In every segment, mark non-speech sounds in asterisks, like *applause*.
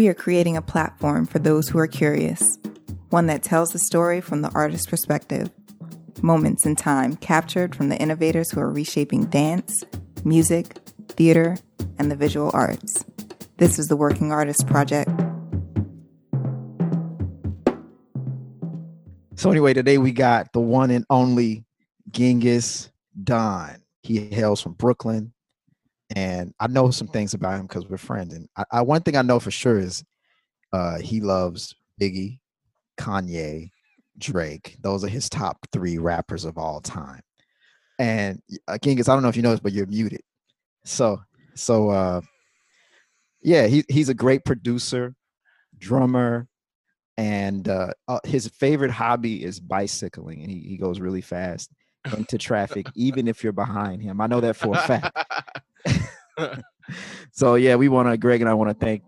We are creating a platform for those who are curious, one that tells the story from the artist's perspective. Moments in time captured from the innovators who are reshaping dance, music, theater, and the visual arts. This is the Working Artist Project. So anyway, today we got the one and only Gengis Don. He hails from Brooklyn, and I know some things about him because we're friends. And I, I, one thing I know for sure is uh, he loves Biggie, Kanye, Drake. Those are his top three rappers of all time. And uh, Gengis, I don't know if you know this, but you're muted. So so uh, yeah, he, he's a great producer, drummer, and uh, uh, his favorite hobby is bicycling and he, he goes really fast into traffic even if you're behind him. I know that for a fact. *laughs* So yeah we want to greg and i want to thank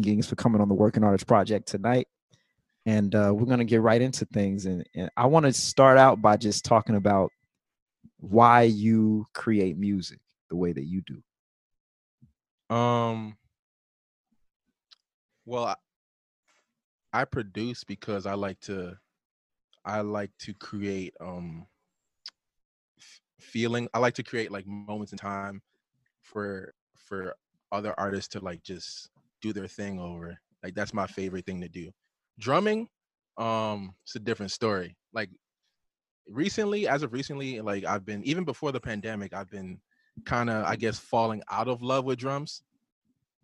Gengis for coming on the working artist project tonight. And uh, we're to get right into things. And, and i want to start out by just talking about why you create music the way that you do. Um well I I produce because I like to I like to create um feeling. I like to create like moments in time for for other artists to like just do their thing over. Like that's my favorite thing to do. Drumming, um, it's a different story. Like recently, as of recently, like I've been even before the pandemic, I've been kind of I guess falling out of love with drums.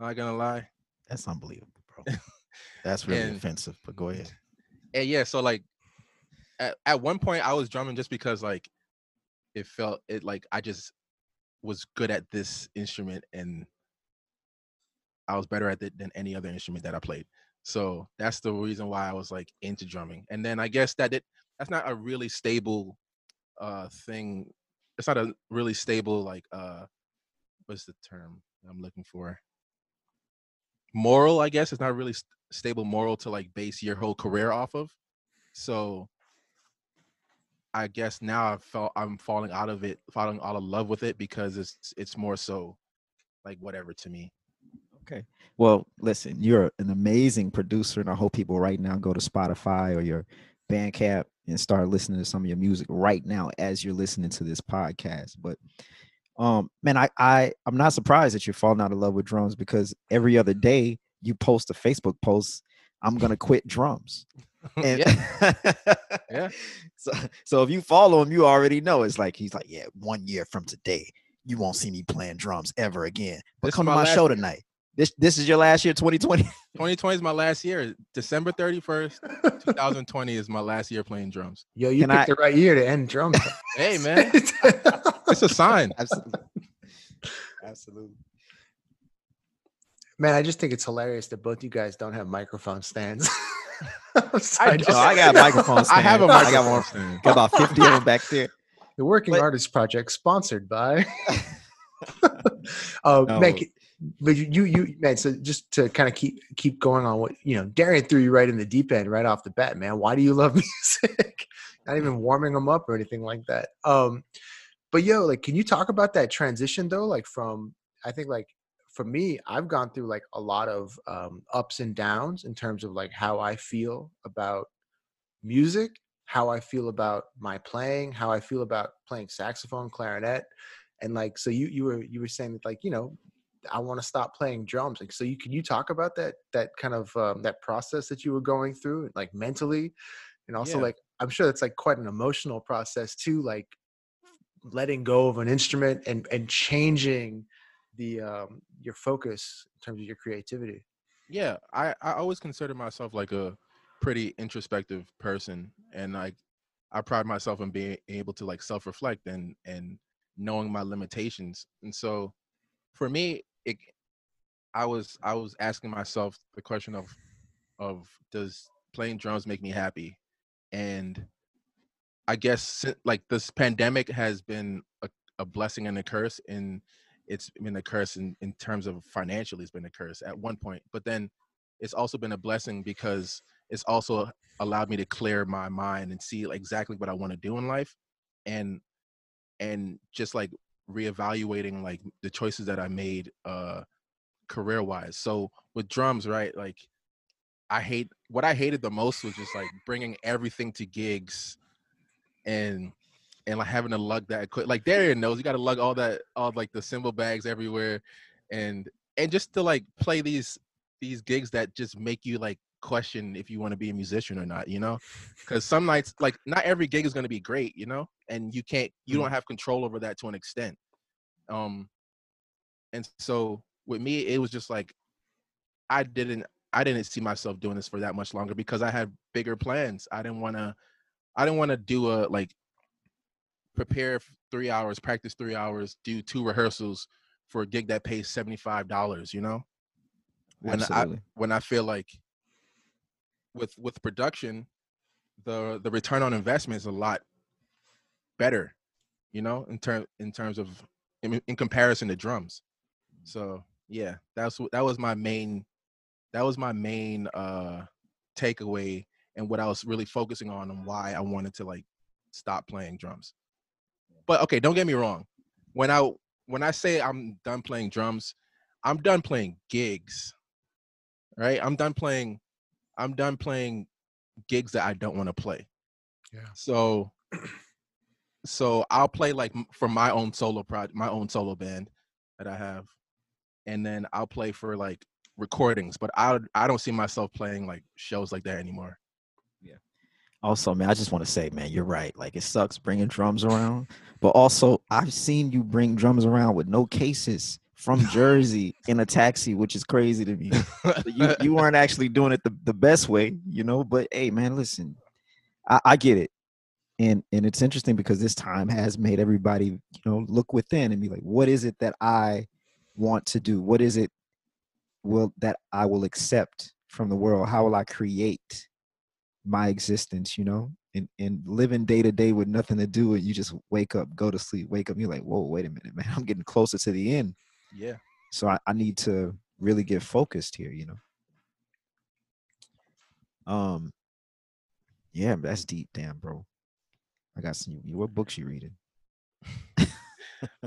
Not gonna lie. That's unbelievable, bro. *laughs* That's really And- offensive, but go ahead. and yeah, so like at, at one point I was drumming just because like it felt it like I just was good at this instrument and I was better at it than any other instrument that I played. So that's the reason why I was like into drumming. And then I guess that it that's not a really stable uh thing. It's not a really stable like uh what's the term I'm looking for? Moral, I guess. It's not really st- stable moral to like base your whole career off of. So I guess now I felt I'm falling out of it, falling out of love with it because it's it's more so like whatever to me. Okay. Well, listen, you're an amazing producer, and I hope people right now go to Spotify or your Bandcamp and start listening to some of your music right now as you're listening to this podcast. But um, man, I I I'm not surprised that you're falling out of love with drums because every other day you post a Facebook post, I'm gonna quit drums. *laughs* And yeah, *laughs* Yeah. So so if you follow him, you already know it's like he's like, yeah, one year from today, you won't see me playing drums ever again. But This is come to my my show year. tonight. This this is your last year, 2020. 2020 is my last year. December 31st, 2020 *laughs* is my last year playing drums. Yo, you Can picked I- the right year to end drums. Hey man, it's a sign. Absolutely. Absolutely. Man, I just think it's hilarious that both you guys don't have microphone stands. *laughs* I No, I got a microphone stand. *laughs* I have a I got microphone one. stand. Got about 50 of them back there. *laughs* The Working But- Artist Project, sponsored by. uh, No. man, c- but you, you, you, man. So just to kind of keep keep going on what you know, Darian threw you right in the deep end right off the bat, man. Why do you love music? Not even warming them up or anything like that. Um, but yo, like, can you talk about that transition though? Like from, I think like for me, I've gone through like a lot of um, ups and downs in terms of like how I feel about music, how I feel about my playing, how I feel about playing saxophone, clarinet, and like so you you were you were saying that like you know I want to stop playing drums. Like so you can you talk about that that kind of um, that process that you were going through like mentally, and also Yeah. like I'm sure that's like quite an emotional process too, like letting go of an instrument and and changing the um your focus in terms of your creativity. Yeah, I I always consider myself like a pretty introspective person, and like I pride myself in being able to like self reflect and and knowing my limitations. And so, for me, it I was I was asking myself the question of of does playing drums make me happy, and I guess like this pandemic has been a, a blessing and a curse in it's been a curse in, in terms of financially it's been a curse at one point but then it's also been a blessing because it's also allowed me to clear my mind and see exactly what i want to do in life and and just like reevaluating like the choices that i made uh career wise. So with drums, right? Like I hate what I hated the most was just like bringing everything to gigs and and like having to lug that quick. Like Darian knows you got to lug all that all like the cymbal bags everywhere and and just to like play these these gigs that just make you like question if you want to be a musician or not, you know? Because some nights, like not every gig is going to be great, you know, and you can't, you Mm-hmm. don't have control over that to an extent. Um, and so with me, it was just like I didn't, I didn't see myself doing this for that much longer because I had bigger plans. I didn't want to, I didn't want to do a like prepare three hours, practice three hours, do two rehearsals for a gig that pays seventy five dollars. You know, when I when I feel like with with production, the the return on investment is a lot better, you know, in term in terms of in, in comparison to drums. So yeah, that's what that was my main that was my main uh takeaway and what I was really focusing on and why I wanted to like stop playing drums. But okay, don't get me wrong. When I when I say I'm done playing drums, I'm done playing gigs. Right? I'm done playing I'm done playing gigs that I don't want to play. Yeah. So so I'll play like for my own solo project, my own solo band that I have. And then I'll play for like recordings, but I I don't see myself playing like shows like that anymore. Also, man, I just want to say, man, you're right. Like it sucks bringing drums around, but also I've seen you bring drums around with no cases from *laughs* Jersey in a taxi, which is crazy to me. You you weren't actually doing it the, the best way, you know. But hey, man, listen, I, I get it, and and it's interesting because this time has made everybody, you know, look within and be like, what is it that I want to do? What is it will that I will accept from the world? How will I create my existence? You know, and and living day to day with nothing to do, and you just wake up, go to sleep, wake up, you're like, whoa, wait a minute, *laughs* man, I'm getting closer to the end. yeah. So I, I need to really get focused here, you know. Um yeah, that's deep, damn bro. I got some you what books you reading? *laughs*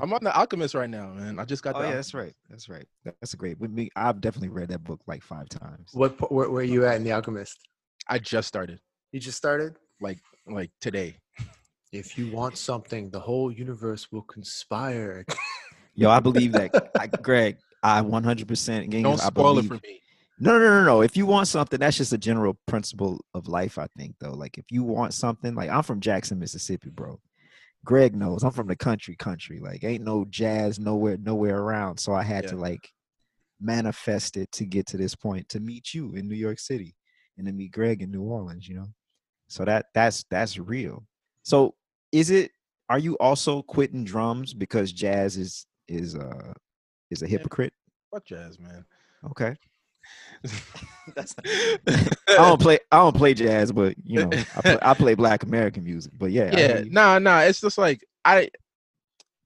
I'm on the Alchemist right now, man. I just got Oh the yeah, that's right. That's right. That's a great. With me, I've definitely read that book like five times. What where, where are you at in the Alchemist? I just started You just started. like like today. If you want something, the whole universe will conspire. Yo, I believe that. *laughs* I, Greg, I 100% gang, Don't I spoil it believe- for me. No, no, no, no. If you want something, that's just a general principle of life, I think, though. Like, if you want something, like I'm from Jackson, Mississippi, bro. Greg knows I'm from the country, country. Like, ain't no jazz nowhere, nowhere around. So I had Yeah. to like manifest it to get to this point to meet you in New York City and to meet Greg in New Orleans, you know. So that that's that's real. So is it? Are you also quitting drums because jazz is is uh is a hypocrite? Fuck jazz, man. Okay. *laughs* That's *laughs* I don't play. I don't play jazz, but you know, I play, I play Black American music. But yeah, yeah hear you. nah nah it's just like i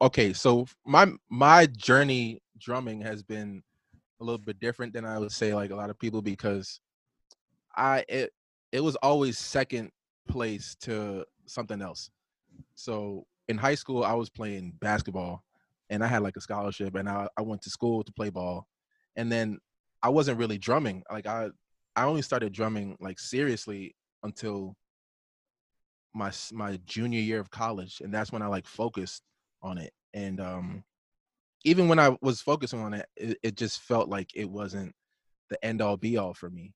okay so my my journey drumming has been a little bit different than i would say like a lot of people because i it it was always second place to something else. So in high school i was playing basketball and i had like a scholarship and i, I went to school to play ball and then i wasn't really drumming like i i only started drumming like seriously until my my junior year of college and that's when i like focused on it and um even when i was focusing on it it, it just felt like it wasn't the end all be all for me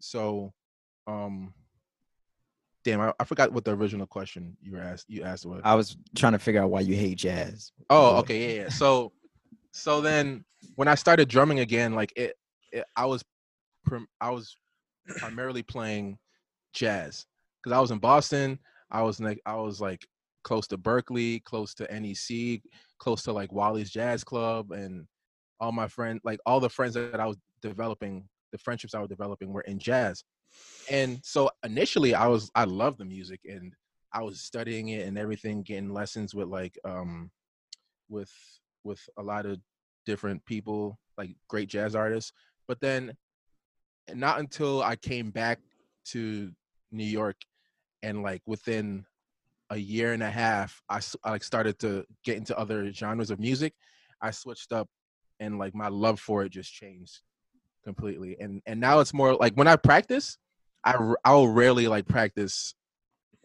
so um damn I, I forgot what the original question you were asked you asked was I was trying to figure out why you hate jazz. Oh, okay, yeah, yeah. So, so then when I started drumming again, like it, it I was, prim, I was primarily playing jazz because I was in Boston. I was like, I was like close to Berklee, close to NEC, close to like Wally's Jazz Club, and all my friends, like all the friends that I was developing, the friendships I was developing were in jazz. And so initially, I was, I loved the music and I was studying it and everything, getting lessons with like, um, with with a lot of different people like great jazz artists but then not until i came back to new york and like within a year and a half I like started to get into other genres of music i switched up and like my love for it just changed completely. And and now it's more like when I practice, I I'll rarely like practice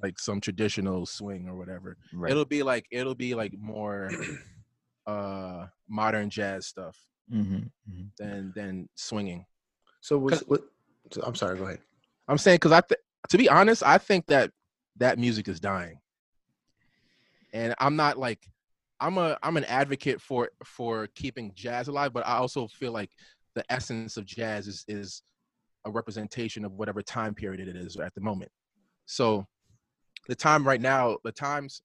like some traditional swing or whatever. Right. It'll be like it'll be like more uh modern jazz stuff Mhm, mhm. than than swinging. So was 'Cause- what? I'm sorry. Go ahead. I'm saying because I th- to be honest, I think that that music is dying, and I'm not like I'm a I'm an advocate for for keeping jazz alive, but I also feel like the essence of jazz is is a representation of whatever time period it is at the moment. So the time right now, the times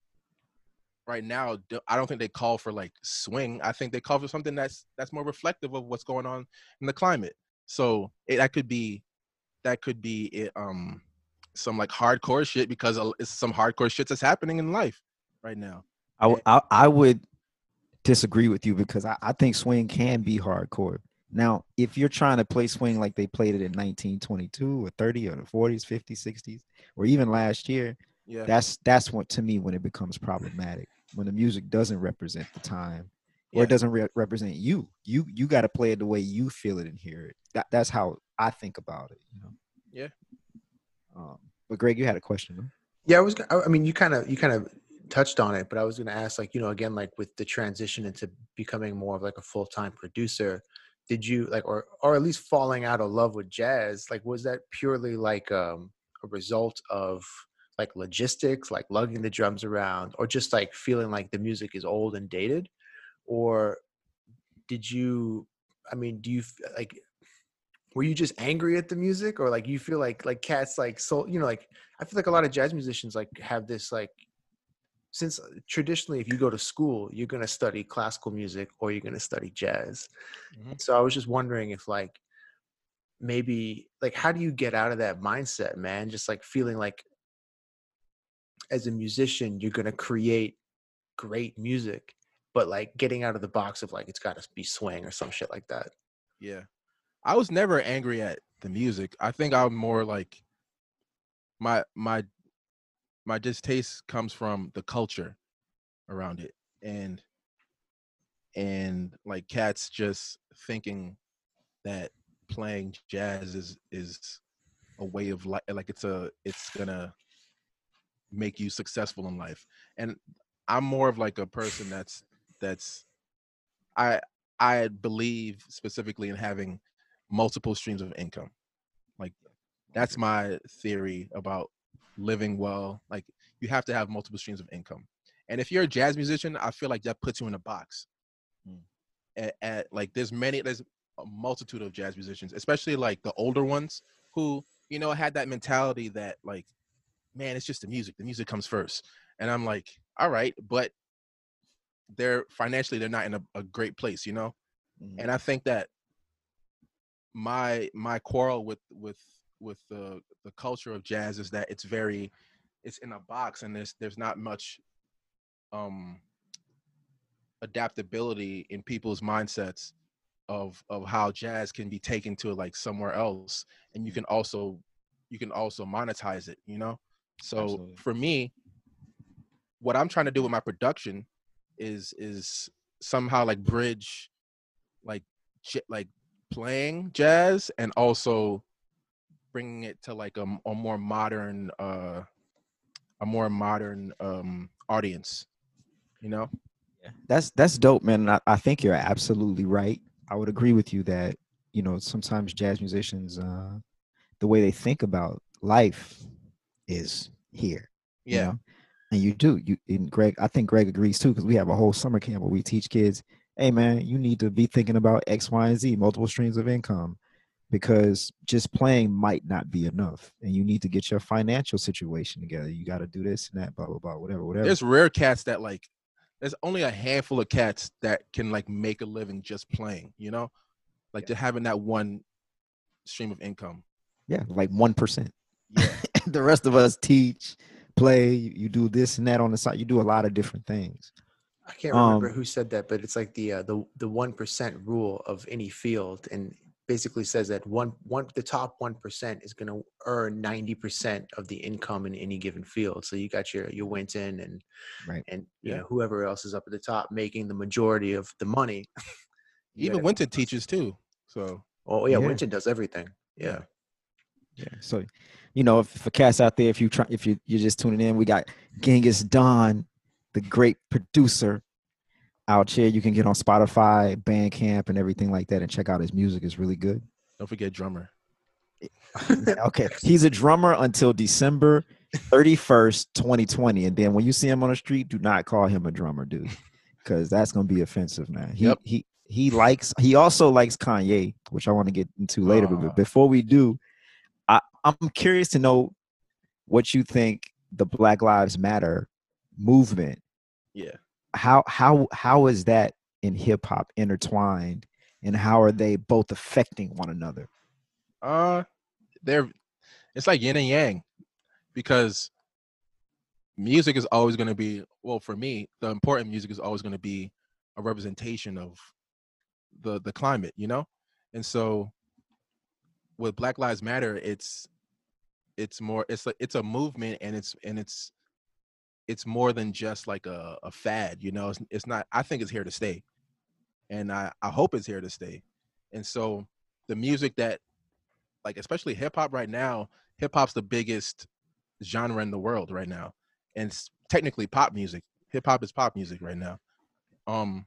right now, I don't think they call for like swing. I think they call for something that's that's more reflective of what's going on in the climate. So it, that could be that could be it, um some like hardcore shit because it's some hardcore shit that's happening in life right now. I I would disagree with you because I, I think swing can be hardcore. Now, if you're trying to play swing like they played it in 1922 or 30 or the 40s, 50s, 60s, or even last year, Yeah. that's that's what to me when it becomes problematic. When the music doesn't represent the time or Yeah. it doesn't re- represent you. You you got to play it the way you feel it and hear it. That, that's how I think about it. You know. Yeah. Um, but Greg, you had a question. huh? Yeah, I was. I I mean, you kind of you kind of touched on it, but I was going to ask, like, you know, again, like with the transition into becoming more of like a full time producer, did you like, or or at least falling out of love with jazz? Like, was that purely like um, a result of like logistics, like lugging the drums around, or just like feeling like the music is old and dated, or did you? I mean, do you like? Were you just angry at the music, or like you feel like like cats like so you know like I feel like a lot of jazz musicians like have this like since uh, traditionally if you go to school you're going to study classical music or you're going to study jazz. Mhm. So I was just wondering if like maybe like how do you get out of that mindset, man? Just like feeling like as a musician you're going to create great music but like getting out of the box of like it's got to be swing or some shit like that. Yeah. I was never angry at the music. I think I'm more like my my my distaste comes from the culture around it and and like cats just thinking that playing jazz is is a way of life like it's a it's gonna make you successful in life and i'm more of like a person that's that's i i believe specifically in having multiple streams of income like that's my theory about living well like you have to have multiple streams of income. And if you're a jazz musician i feel like that puts you in a box. Mm. at, at like there's many there's a multitude of jazz musicians especially like the older ones who you know had that mentality that like man it's just the music. The music comes first. And i'm like all right but they're financially they're not in a, a great place you know? Mhm. and i think that my my quarrel with with with the the culture of jazz is that it's very it's in a box and there's there's not much um adaptability in people's mindsets of of how jazz can be taken to like somewhere else and you can also you can also monetize it you know so Absolutely. for me what i'm trying to do with my production is is somehow like bridge like j- like playing jazz and also bringing it to like a, a more modern uh a more modern um audience you know yeah. That's that's dope, man. I, I think you're absolutely right. I would agree with you that you know sometimes jazz musicians, uh, the way they think about life is here. you yeah know? and you do. You and Greg, I think Greg agrees too because we have a whole summer camp where we teach kids, hey man, you need to be thinking about X, Y, and Z, multiple streams of income, because just playing might not be enough, and you need to get your financial situation together. You got to do this and that, blah blah blah, whatever, whatever. there's rare cats that like there's only a handful of cats that can like make a living just playing you know like to having that one stream of income yeah, like one percent. yeah *laughs* the rest of us teach, play. You, you do this and that on the side. You do a lot of different things. I can't remember Um, who said that, but it's like the uh, the the one percent rule of any field, and basically says that one one the top one percent is going to earn ninety percent of the income in any given field. So you got your your Wynton and Right. and you Yeah. know whoever else is up at the top making the majority of the money. *laughs* Even Wynton teaches too. So Oh yeah, Yeah. Wynton does everything. Yeah. Yeah. So, you know, if for cats out there, if you try, if you you're just tuning in, we got Gengis Don, the great producer, out here. You can get on Spotify, Bandcamp, and everything like that, and check out his music. It's really good. don't forget drummer. *laughs* okay, he's a drummer until December 31st, 2020, and then when you see him on the street, do not call him a drummer, dude, because that's gonna be offensive, man. He Yep. he he likes he also likes Kanye, which I want to get into later. Ah. But before we do, I, I'm curious to know what you think the Black Lives Matter movement. Yeah. How how how is that in hip hop intertwined, and how are they both affecting one another? Uh they're it's like yin and yang because music is always going to be well for me the important music is always going to be a representation of the the climate you know and so with black lives matter it's it's more it's like it's a movement and it's and it's it's more than just like a, a fad you know it's, it's not i think it's here to stay and i i hope it's here to stay and so the music that like especially hip hop right now, hip hop's the biggest genre in the world right now, and technically pop music. Hip hop is pop music right now. Um,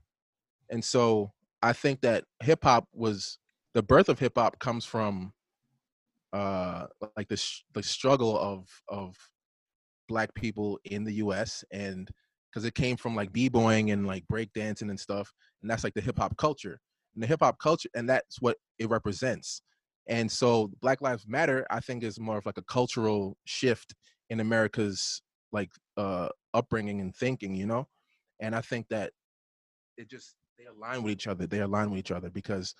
and so I think that hip hop was the birth of hip hop comes from uh like the the struggle of of black people in the U.S. and because it came from like b-boying and like breakdancing and stuff, and that's like the hip hop culture. And the hip hop culture, and that's what it represents. And so Black Lives Matter, I think, is more of like a cultural shift in America's like uh upbringing and thinking, you know? And I think that it just they align with each other. They align with each other because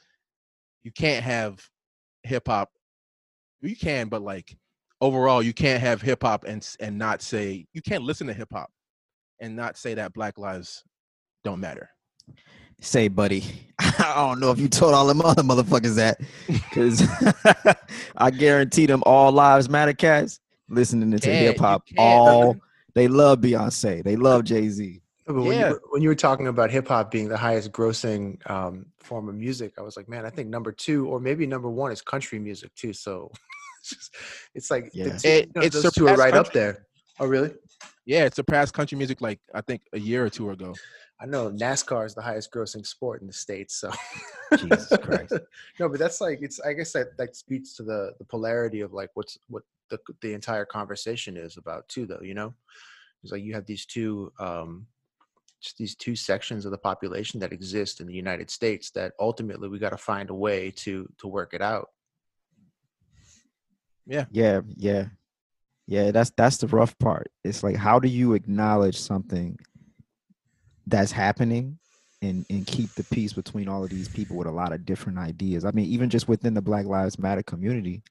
you can't have hip hop. You can, but like overall, you can't have hip hop and and not say you can't listen to hip hop and not say that Black lives don't matter. Say, buddy, *laughs* I don't know if you told all them other motherfuckers that, *laughs* because *laughs* I guarantee them all lives matter cats listening to hip hop. All they love Beyonce, they love Jay Z. But when, Yeah. you were, when you were talking about hip hop being the highest grossing um, form of music, I was like, man, I think number two or maybe number one is country music too. So *laughs* it's just, it's like the Yeah. two- It- you know, it those two are surpassed right up there. Oh, really? Yeah, it surpassed country music like I think a year or two ago. I know NASCAR is the highest grossing sport in the states. So Jesus Christ. *laughs* no, but that's like it's. I guess that that speaks to the the polarity of like what's what the the entire conversation is about too. Though you know, it's like you have these two um just these two sections of the population that exist in the United States that ultimately we got to find a way to to work it out. Yeah, yeah, yeah. Yeah. That's that's the rough part. It's like how do you acknowledge something that's happening and and keep the peace between all of these people with a lot of different ideas. I mean, even just within the Black Lives Matter community,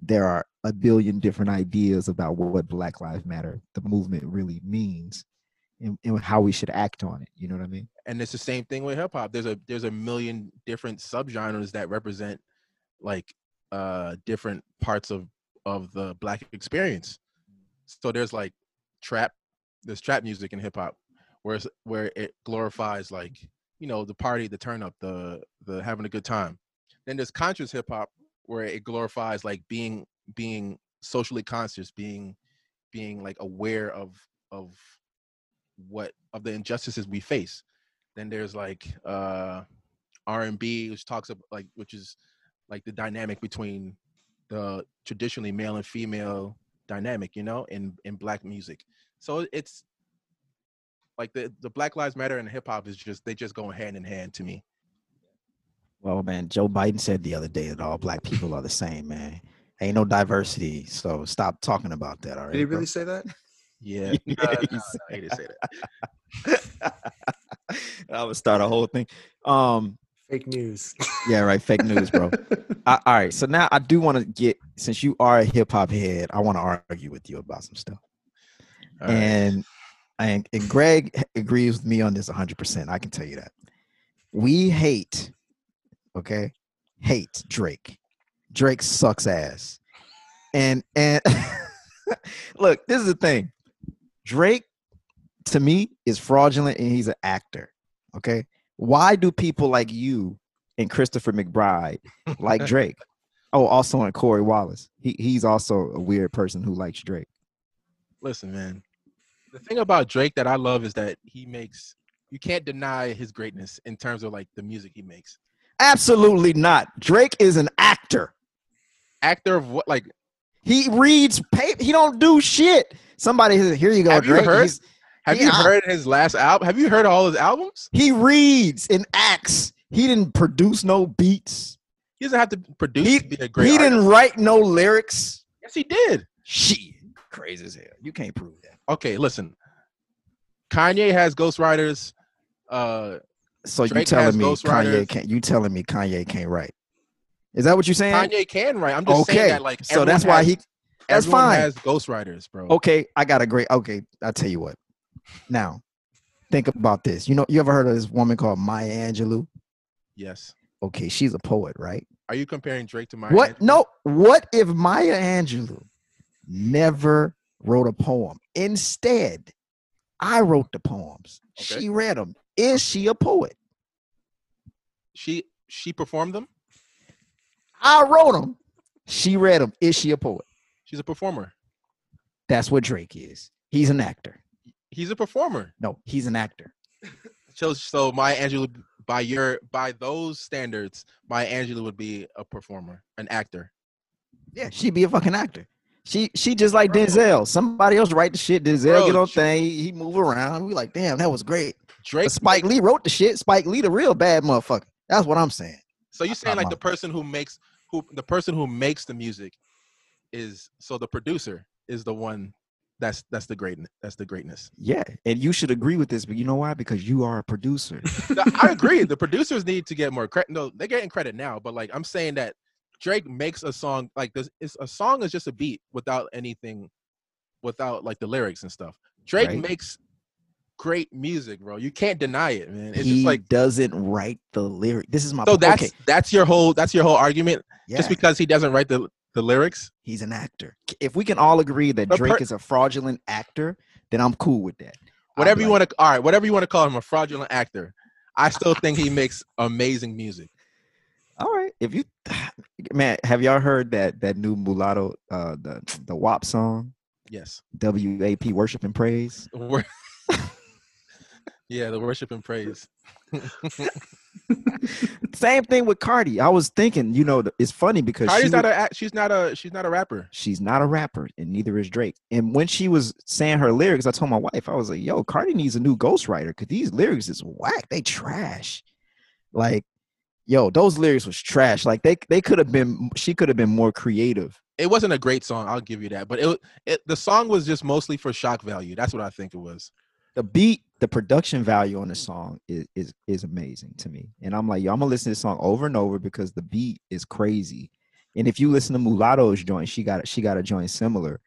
there are a billion different ideas about what Black Lives Matter, the movement, really means, and, and how we should act on it. You know what I mean? and it's the same thing with hip hop. There's a there's a million different subgenres that represent like uh different parts of of the black experience. So there's like trap, there's trap music in hip hop, where where it glorifies like you know the party, the turn up, the the having a good time. Then there's conscious hip hop where it glorifies like being being socially conscious, being being like aware of of what of the injustices we face then there's like uh r&b which talks about like which is like the dynamic between the traditionally male and female dynamic you know in in black music so it's like the the black lives matter and hip hop is just they just go hand in hand to me Well, man, Joe Biden said the other day that all black people are the same, man. Ain't no diversity, so stop talking about that. All right? Did he bro? really say that? yeah *laughs* Yeah, no, no, he no, he didn't say that I would *laughs* start a whole thing. Um, Fake news. *laughs* yeah, right. Fake news, bro. *laughs* I, all right, so now I do want to get since you are a hip hop head, I want to argue with you about some stuff. All right. and, and and Greg agrees with me on this 100. percent I can tell you that we hate, okay, hate Drake. Drake sucks ass, and and *laughs* look, this is the thing. Drake, to me, is fraudulent, and he's an actor. Okay, why do people like you and Christopher McBride like *laughs* Drake. Oh, also in Corey Wallace. He he's also a weird person who likes Drake. Listen, man. The thing about Drake that I love is that he makes you can't deny his greatness in terms of like the music he makes. Absolutely not. Drake is an actor. Actor of what like He reads paper. He don't do shit. Somebody says, here you go, Have you Drake. heard- Have you Yeah. heard his last album? Have you heard all his albums? he reads and acts. He didn't produce no beats. He doesn't have to produce He, to be a great he artist. didn't write no lyrics. Yes, he did. Shit. Crazy as hell. You can't prove that. Okay, listen. Kanye has ghostwriters. Uh So you telling me Kanye can't you telling me Kanye can't write? Is that what you're saying? Kanye can write. I'm just okay. saying that like so that's why has- he that's fine. has ghostwriters, bro. Okay, I got a great okay, I'll tell you what. Now, think about this. You know, you ever heard of this woman called Maya Angelou? Yes. Okay, she's a poet, right? Are you comparing Drake to Maya? What? No. What if Maya Angelou never wrote a poem? Instead, I wrote the poems. Okay. She read them. Is she a poet? She she performed them. I wrote them. She read them. Is she a poet? She's a performer. That's what Drake is. He's an actor. He's a performer. No, he's an actor. *laughs* So so Maya Angelou by your by those standards, Maya Angelou would be a performer, an actor. Yeah, she'd be a fucking actor. She she just like Denzel. Somebody else write the shit. Denzel Bro, get on she- thing. He move around. We like, damn, that was great. Drake But Spike Lee wrote the shit. Spike Lee, the real bad motherfucker. That's what I'm saying. So you saying like the person who makes who the person who makes the music is so the producer is the one that's that's the great that's the greatness. Yeah, and you should agree with this, but you know why? Because you are a producer. *laughs* No, I agree. *laughs* The producers need to get more credit. No, they're getting credit now, but like I'm saying that Drake makes a song like this. It's a song is just a beat without anything, without like the lyrics and stuff. Drake Right. makes great music, bro. You can't deny it, man. It's he just like doesn't write the lyric. This is my so. point. That's okay. that's your whole that's your whole argument. Yeah, Just because he doesn't write the the lyrics. he's an actor. If we can all agree that Drake is a fraudulent actor, then I'm cool with that. Whatever you like, want to all right whatever you want to call him a fraudulent actor i still think he makes amazing music *laughs* All right, if you, *sighs* man, have y'all heard that that new mulatto, uh, the the WAP song, yes WAP, worship and praise? *laughs* *laughs* Yeah the worship and praise *laughs* Same thing with Cardi. I was thinking, you know, it's funny because she Cardi's not a she's not a she's not a rapper she's not a rapper, and neither is Drake. And when she was saying her lyrics, I told my wife, I was like, "Yo, Cardi needs a new ghostwriter because these lyrics is whack. They trash. Like, yo, those lyrics was trash. Like they they could have been. She could have been more creative. it wasn't a great song i'll give you that but it, it the song was just mostly for shock value that's what i think it was the beat, the production value on the song is is is amazing to me. And I'm like, yo, I'm gonna listen to this song over and over because the beat is crazy. And if you listen to Mulatto's joint, she got she got a joint similar.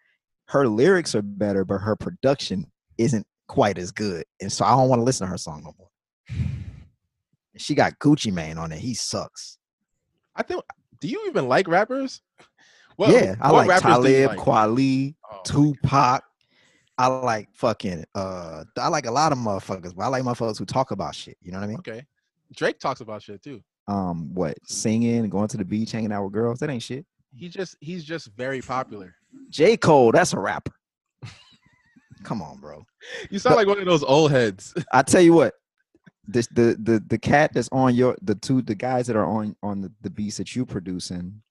Her lyrics are better, but her production isn't quite as good. And so I don't want to listen to her song no more. She got Gucci Mane on it. He sucks. i think do you even like rappers Well, yeah, I what like Talib, like? Kweli, Oh, Tupac. I like fucking uh I like a lot of motherfuckers, but I like motherfuckers who talk about shit. You know what I mean? okay. Drake talks about shit too. Um what singing and going to the beach hanging out with girls that ain't shit. He just he's just very popular. J. Cole that's a rapper. Come on bro. *laughs* You sound But- like one of those old heads. *laughs* I tell you what this the the the cat that's on your the two the guys that are on on the, the beats that you producing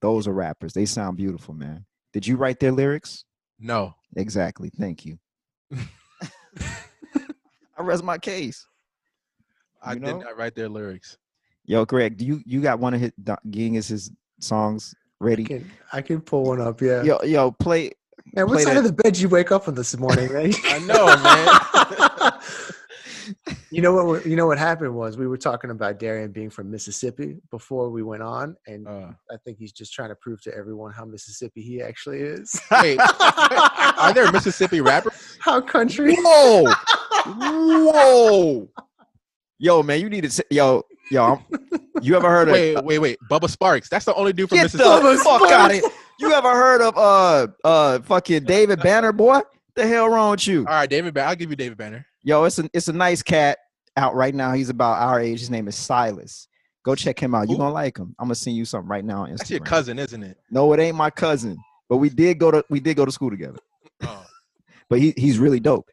those are rappers. They sound beautiful man. Did you write their lyrics no exactly thank you *laughs* *laughs* i rest my case i You did not write their lyrics yo greg do you you got one of his Gengis's songs I ready can, I can pull one up. Yeah. yo yo play Man, what side that- of the bed you wake up on this morning, man? *laughs* I know, man. You know what? You know what happened was we were talking about Darian being from Mississippi before we went on, and uh, I think he's just trying to prove to everyone how Mississippi he actually is. wait are there mississippi rappers how country? Whoa! Whoa! Yo, man, you need to say, yo, yo. I'm- you ever heard of wait, wait, wait. Bubba Sparxxx. That's the only dude from Get Mississippi. the fuck Sparxxx. out of here. You ever heard of uh uh fucking David Banner, boy? The hell wrong with you? All right, David Banner. I'll give you David Banner. Yo, it's a it's a nice cat out right now. He's about our age. His name is Silas. Go check him out. You're gonna like him. I'm gonna send you something right now on Instagram. That's your cousin, isn't it? No, it ain't my cousin. But we did go to we did go to school together. Oh, *laughs* But he he's really dope.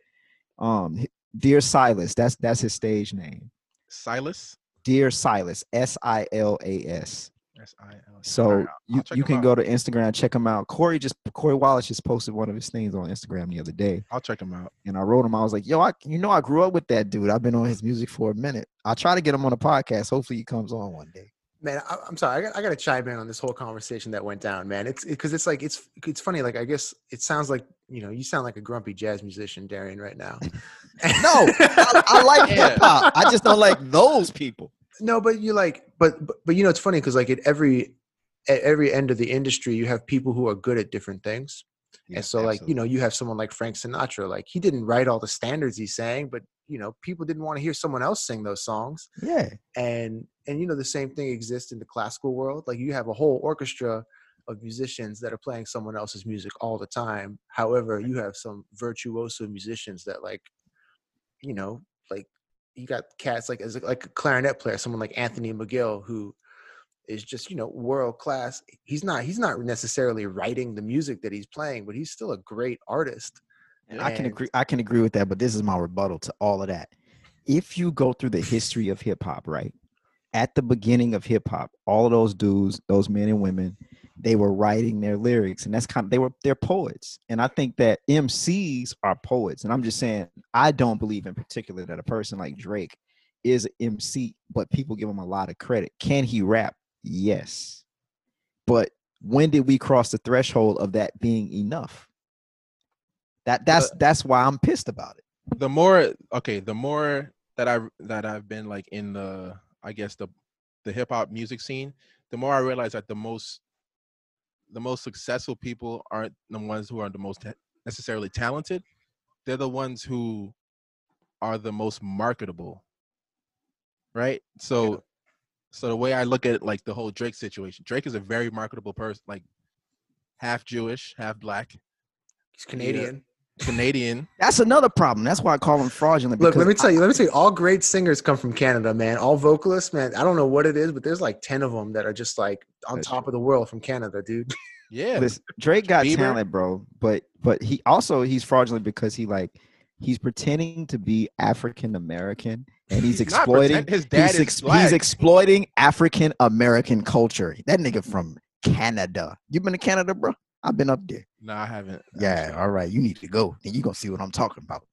Um Dear Silas, that's that's his stage name. Silas. Dear Silas, S I L A S. S I L. So you, you can out. go to Instagram, check him out. Corey just Corey Wallace just posted one of his things on Instagram the other day. I'll check him out. And I wrote him, I was like, yo, I you know I grew up with that dude. I've been on his music for a minute. I'll try to get him on a podcast. Hopefully he comes on one day. Man, I, I'm sorry. I got, I got to chime in on this whole conversation that went down, man. It's because it's like it's it's funny. Like I guess it sounds like you know you sound like a grumpy jazz musician, Darian, right now. *laughs* No, I, I like *laughs* Yeah. hip hop. I just don't like those people. No, but you like, but but, but you know it's funny because like at every at every end of the industry, you have people who are good at different things. and so like you know you have someone like frank sinatra like he didn't write all the standards he sang but you know people didn't want to hear someone else sing those songs yeah. and and you know the same thing exists in the classical world like you have a whole orchestra of musicians that are playing someone else's music all the time however you have some virtuoso musicians that like you know like you got cats like as a, like a clarinet player someone like anthony mcgill who is just you know world class he's not he's not necessarily writing the music that he's playing but he's still a great artist And I can agree. I can agree with that, but this is my rebuttal to all of that. If you go through the history of hip hop, right? At the beginning of hip hop, all of those dudes, those men and women, they were writing their lyrics, and that's kind of they were they're poets. And I think that MCs are poets. And I'm just saying, I don't believe in particular that a person like Drake is an MC, but people give him a lot of credit. Can he rap? Yes. But when did we cross the threshold of that being enough? That that's that's why I'm pissed about it. the more okay the more that i that i've been like in the i guess the the hip hop music scene the more i realize that the most the most successful people aren't the ones who are the most necessarily talented. They're the ones who are the most marketable. Right? So so the way i look at it, like the whole drake situation drake is a very marketable person like half jewish half black. He's uh, canadian canadian That's another problem. That's why I call him fraudulent. Look, let me tell you. Let me tell you. All great singers come from Canada, man. All vocalists, man. I don't know what it is, but there's like ten of them that are just like on That's top of the world from Canada, dude. *laughs* yeah listen, Drake got Bieber. talent, bro. But but he also he's fraudulent because he like he's pretending to be African American and he's *laughs* He's exploiting. his dad he's, is ex- he's exploiting African American culture. That nigga from Canada. You been to Canada, bro? I've been up there. no i haven't Yeah, actually. all right. You need to go. Then you gonna see what I'm talking about.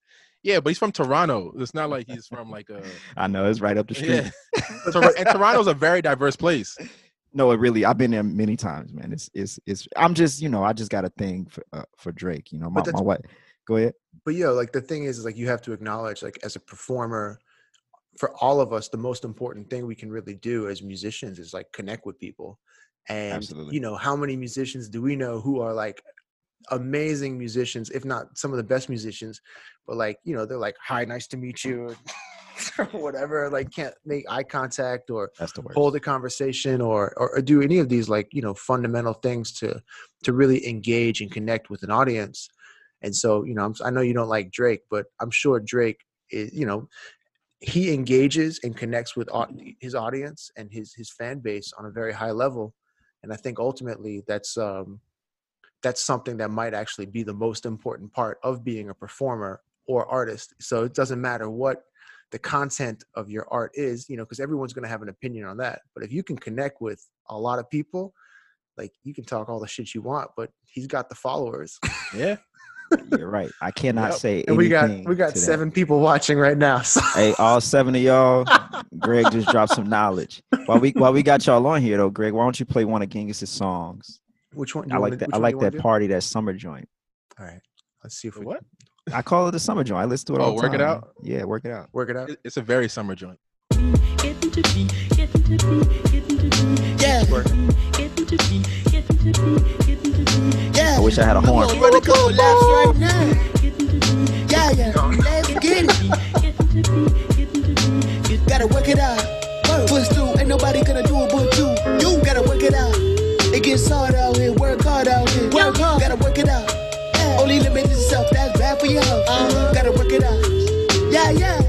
Yeah, but he's from Toronto. It's not like he's from like a *laughs* I know it's right up the street. *laughs* yeah. And *laughs* Toronto's a very diverse place. No, it really. I've been there many times, man. It's it's it's. I'm just you know I just got a thing for uh, for Drake. You know my But my that's- wife. Go ahead. But yo, like the thing is, is like you have to acknowledge, like as a performer, for all of us, the most important thing we can really do as musicians is like connect with people. And Absolutely. you know, how many musicians do we know who are like amazing musicians, if not some of the best musicians, but like, you know, they're like, hi, nice to meet *laughs* you, *laughs* or whatever, like can't make eye contact or hold a conversation or, or or do any of these like you know fundamental things to to really engage and connect with an audience. And so you know I'm, i know you don't like drake but i'm sure drake is you know he engages and connects with his audience and his his fan base on a very high level and i think ultimately that's um that's something that might actually be the most important part of being a performer or artist. So it doesn't matter what the content of your art is you know because everyone's going to have an opinion on that. But if you can connect with a lot of people like you can talk all the shit you want but he's got the followers. Yeah. You're right. I cannot Yep. say. and we got we got to that. seven people watching right now *laughs* so Hey, all seven of y'all. *laughs* Greg just dropped some knowledge. While we while we got y'all on here though, Greg, why don't you play one of Gengis's songs? which one I like that. I like that party. that summer joint. all right let's see if we what? I call it the summer joint. I listen to it Oh, all the Work It. Out? Yeah, work it out. work it out It's a very summer joint. Get into beat, get into beat, get into beat. Yeah. I wish I had a horn. Come on, run a couple laps right now. Get into beat. Yeah, yeah. Let's get it. Get into beat, get into beat. You gotta work it out. Push through, ain't nobody gonna do it but you. You gotta work it out. It gets hard out here, work hard out here. Work hard, gotta work it out. Only limit yourself, that's bad for your health. Uh-huh. Gotta work it out. Yeah, yeah.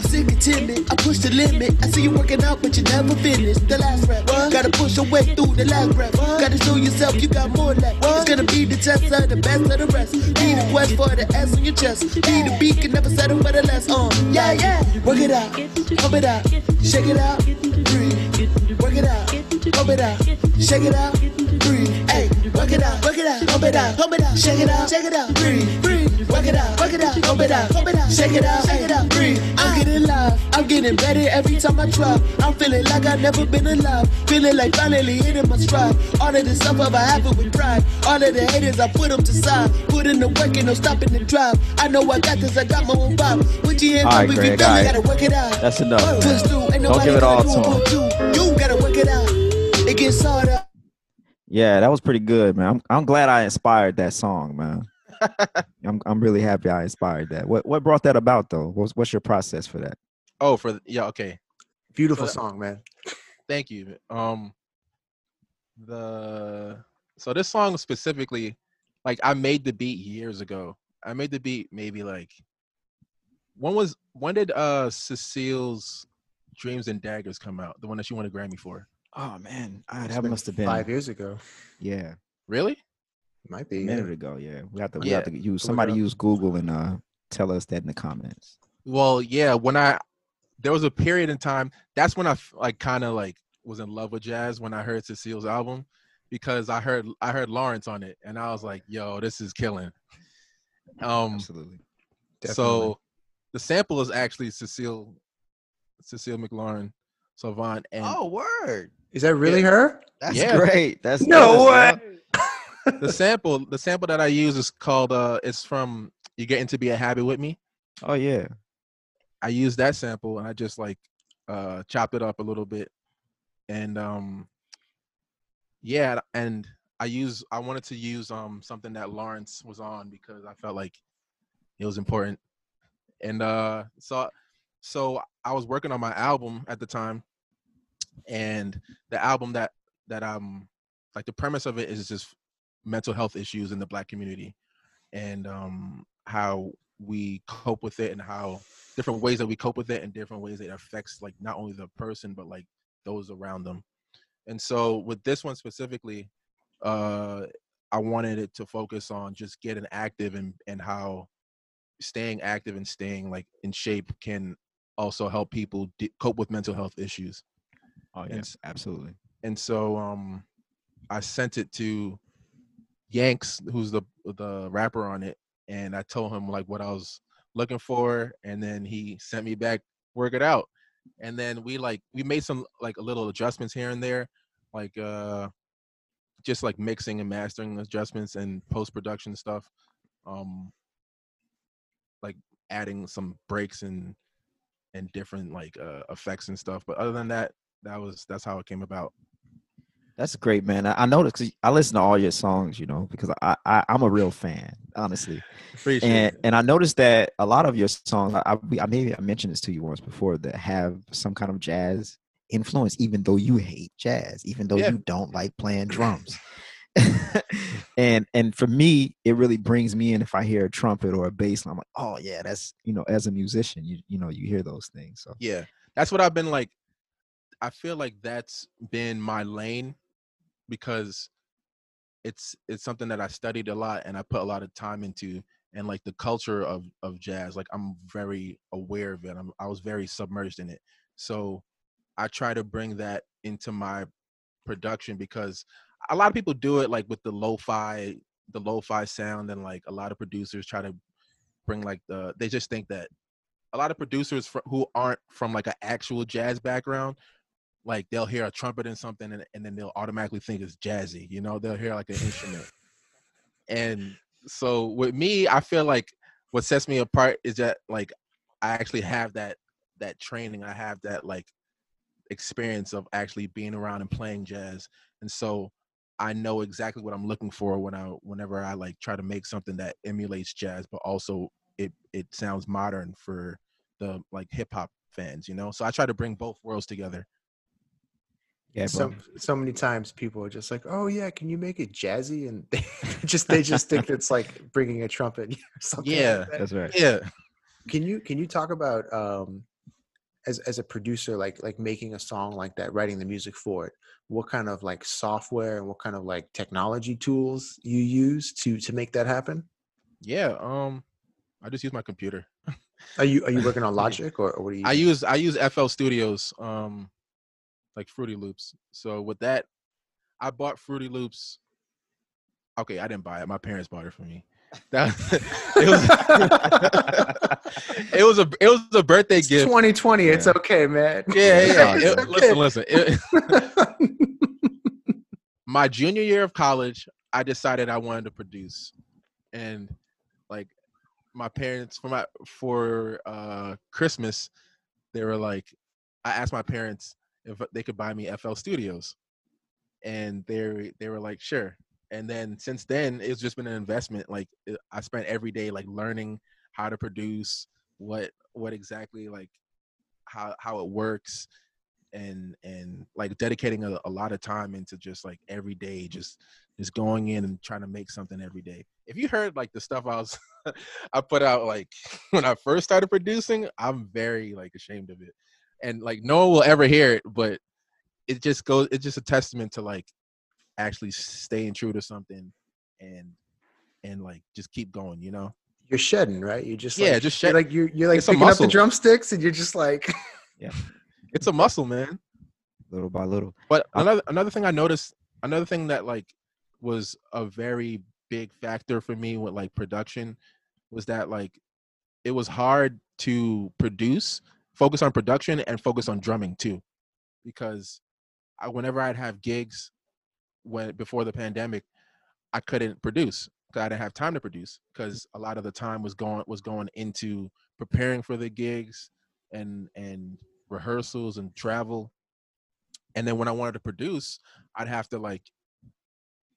I'm sick and timid. I push the limit. I see you working out, but you never finish. The last rep. What? Gotta push your way through the last breath. What? Gotta show yourself you got more left. What? It's gonna be the test of the best of the rest. Be the quest for the S on your chest. Be the beat can never settle for the less. Uh, yeah, yeah. Work it out, pump it out, shake it out, breathe. Work it out, pump it out, shake it out, breathe. Hey, work it out, work it out, pump it out, pump it out, shake it out, shake it out, breathe, breathe. Work it out, work it out, pump it out, pump it out, shake it out, shake it out, breathe. I'm getting live, I'm getting better every time I try. I'm feeling like I've never been alive, feeling like finally hitting my stride. All of this stuff ever happened with pride. All of the haters I put them to side, put in the work and no stopping the drive. I know I got this, I got my own vibe. Put your hands All up if you feel right. gotta work it out. That's enough, Push man. through, ain't Don't give it all to you. You gotta work it out. It gets harder. Yeah, that was pretty good, man. I'm I'm glad I inspired that song, man. *laughs* I'm I'm really happy I inspired that. What what brought that about though? What's what's your process for that? Oh, for the, yeah, okay. Beautiful So- song, man. Thank you. Um, the so this song specifically, like I made the beat years ago. I made the beat maybe like when was when did uh Cecile's Dreams and Daggers come out? The one that she won a Grammy for. Oh man, ah, that must have been five years ago. Yeah, Really? Might be. a be. minute Yeah. ago. Yeah, we have to we Yeah. have to use somebody up. use Google and uh tell us that in the comments. Well, yeah. When I there was a period in time. That's when I f- like kind of like was in love with jazz when I heard Cecile's album because I heard I heard Lawrence on it and I was like, yo, this is killing. Um, Absolutely. Definitely. So the sample is actually Cecile Cecile McLorin Salvant and Oh, word. Is that really Yeah. her? That's Yeah. great. That's No that's- way. the sample the sample that I use is called uh it's from You Getting to Be a Habit with Me. Oh yeah. I used that sample and I just like uh chopped it up a little bit and um yeah and I use I wanted to use um something that Lawrence was on because I felt like it was important and uh so so I was working on my album at the time and the album that that um like the premise of it is just mental health issues in the black community and um how we cope with it and how different ways that we cope with it and different ways it affects like not only the person but like those around them. And so with this one specifically uh i wanted it to focus on just getting active and and how staying active and staying like in shape can also help people de- cope with mental health issues Oh And yeah. Absolutely. and so um I sent it to Yanks, who's the the rapper on it, and I told him like what I was looking for, and then he sent me back work it out, and then we like we made some like a little adjustments here and there, like uh just like mixing and mastering adjustments and post production stuff, um like adding some breaks and and different like uh effects and stuff, but other than that, that was that's how it came about. That's great, man. I, I noticed 'cause I listen to all your songs, you know, because I, I I'm a real fan, honestly. Appreciate and it. and I noticed that a lot of your songs, I, I maybe I mentioned this to you once before, that have some kind of jazz influence, even though you hate jazz, even though Yeah. you don't like playing drums. *laughs* and and for me, it really brings me in if I hear a trumpet or a bass. I'm like, oh yeah, that's you know, as a musician, you you know, you hear those things. So Yeah, that's what I've been like. I feel like that's been my lane because it's it's something that I studied a lot and I put a lot of time into and like the culture of of jazz like I'm very aware of it. I'm, I was very submerged in it. So I try to bring that into my production because a lot of people do it like with the lo-fi the lo-fi sound and like a lot of producers try to bring like the they just think that a lot of producers who aren't from like an actual jazz background like they'll hear a trumpet and something and, and then they'll automatically think it's jazzy you know? They'll hear like an instrument. And so with me i feel like what sets me apart is that like i actually have that that training. I have that like experience of actually being around and playing jazz. And so i know exactly what i'm looking for when i whenever i like try to make something that emulates jazz but also it it sounds modern for the like hip hop fans you know? So i try to bring both worlds together yeah, so bro. so many times people are just like, "Oh yeah, can you make it jazzy?" And *laughs* they just they just think it's like bringing a trumpet *laughs* or something. like Yeah. that. That's right. yeah Can you can you talk about um as as a producer, like like making a song like that, writing the music for it, what kind of like software and what kind of like technology tools you use to to make that happen? Yeah, um, I just use my computer. Are you are you working on *laughs* Logic or, or what are you? I use I use FL Studios, um, like Fruity Loops. So with that, I bought Fruity Loops. Okay, I didn't buy it. My parents bought it for me. *laughs* That *laughs* it was *laughs* it was a it was a birthday It's gift. 2020. It's okay, man. Yeah, yeah. It's It- listen, listen. It- my junior year of college, I decided I wanted to produce, and like my parents for my for uh Christmas, they were like, I asked my parents if they could buy me FL Studios, and they they were like, sure. And then since then, it's just been an investment. Like uh, I spent every day like learning how to produce, what what exactly like how how it works and and like dedicating a, a lot of time into just like every day just just going in and trying to make something every day if you heard like the stuff i was *laughs* i put out like *laughs* when i first started producing i'm very like ashamed of it and like no one will ever hear it but it just goes it's just a testament to like actually staying true to something and and like just keep going you know You're shedding, right? You just Yeah, like, just you're shed- like you're, you're like It's picking up the drumsticks and you're just like *laughs* yeah, it's a muscle man little by little. But another another thing I noticed, another thing that like was a very big factor for me with like production was that like it was hard to produce, focus on production and focus on drumming too. Because I whenever I'd have gigs when before the pandemic, I couldn't produce because I didn't have time to produce because a lot of the time was going was going into preparing for the gigs and and rehearsals and travel and then when I wanted to produce, I'd have to like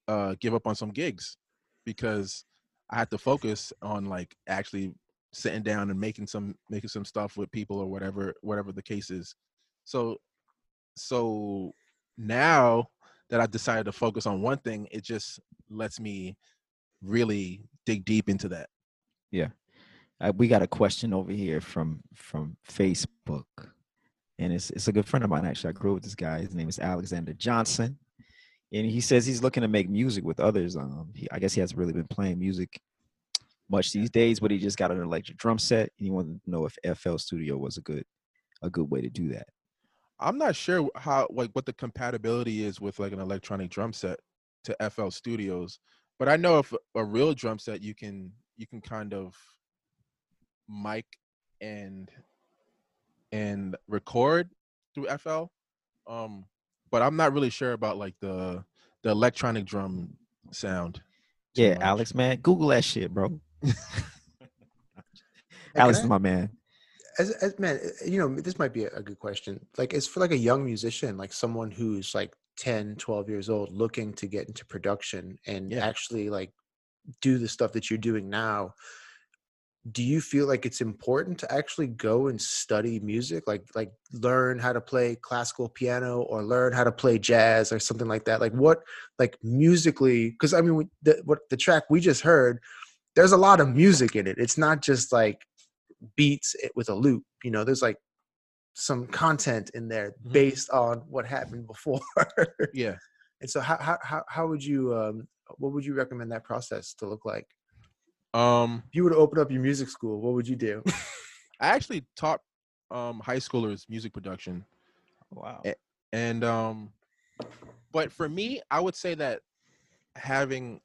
uh give up on some gigs because I had to focus on like actually sitting down and making some making some stuff with people or whatever whatever the case is. So so now that I've decided to focus on one thing, it just lets me really dig deep into that. Uh, we got a question over here from from Facebook, and it's it's a good friend of mine actually. I grew up with this guy. His name is Alexander Johnson, and he says he's looking to make music with others. Um, he, I guess he hasn't really been playing music much these days, but he just got an electric drum set, and he wanted to know if FL Studio was a good a good way to do that. I'm not sure how like what the compatibility is with like an electronic drum set to FL Studios, but I know if a real drum set you can you can kind of mic and and record through FL. Um, but I'm not really sure about like the the electronic drum sound. Yeah, much. Alex, man, Google that shit, bro. *laughs* Alex is my man. as, as man, you know, this might be a, a good question. Like, it's for like a young musician, like someone who's like 10, 12 years old, looking to get into production and Yeah. actually like do the stuff that you're doing now. Do you feel like it's important to actually go and study music, like like learn how to play classical piano or learn how to play jazz or something like that? Like what, like musically? Because I mean, we- the, what the track we just heard, there's a lot of music in it. It's not just like beats with a loop. You know, there's like some content in there Mhm. based on what happened before. *laughs* Yeah. and so, how how how how would you um what would you recommend that process to look like? Um, If you were to open up your music school, what would you do? *laughs* I actually taught um high schoolers music production. Wow. Eh, and um but for me i would say that having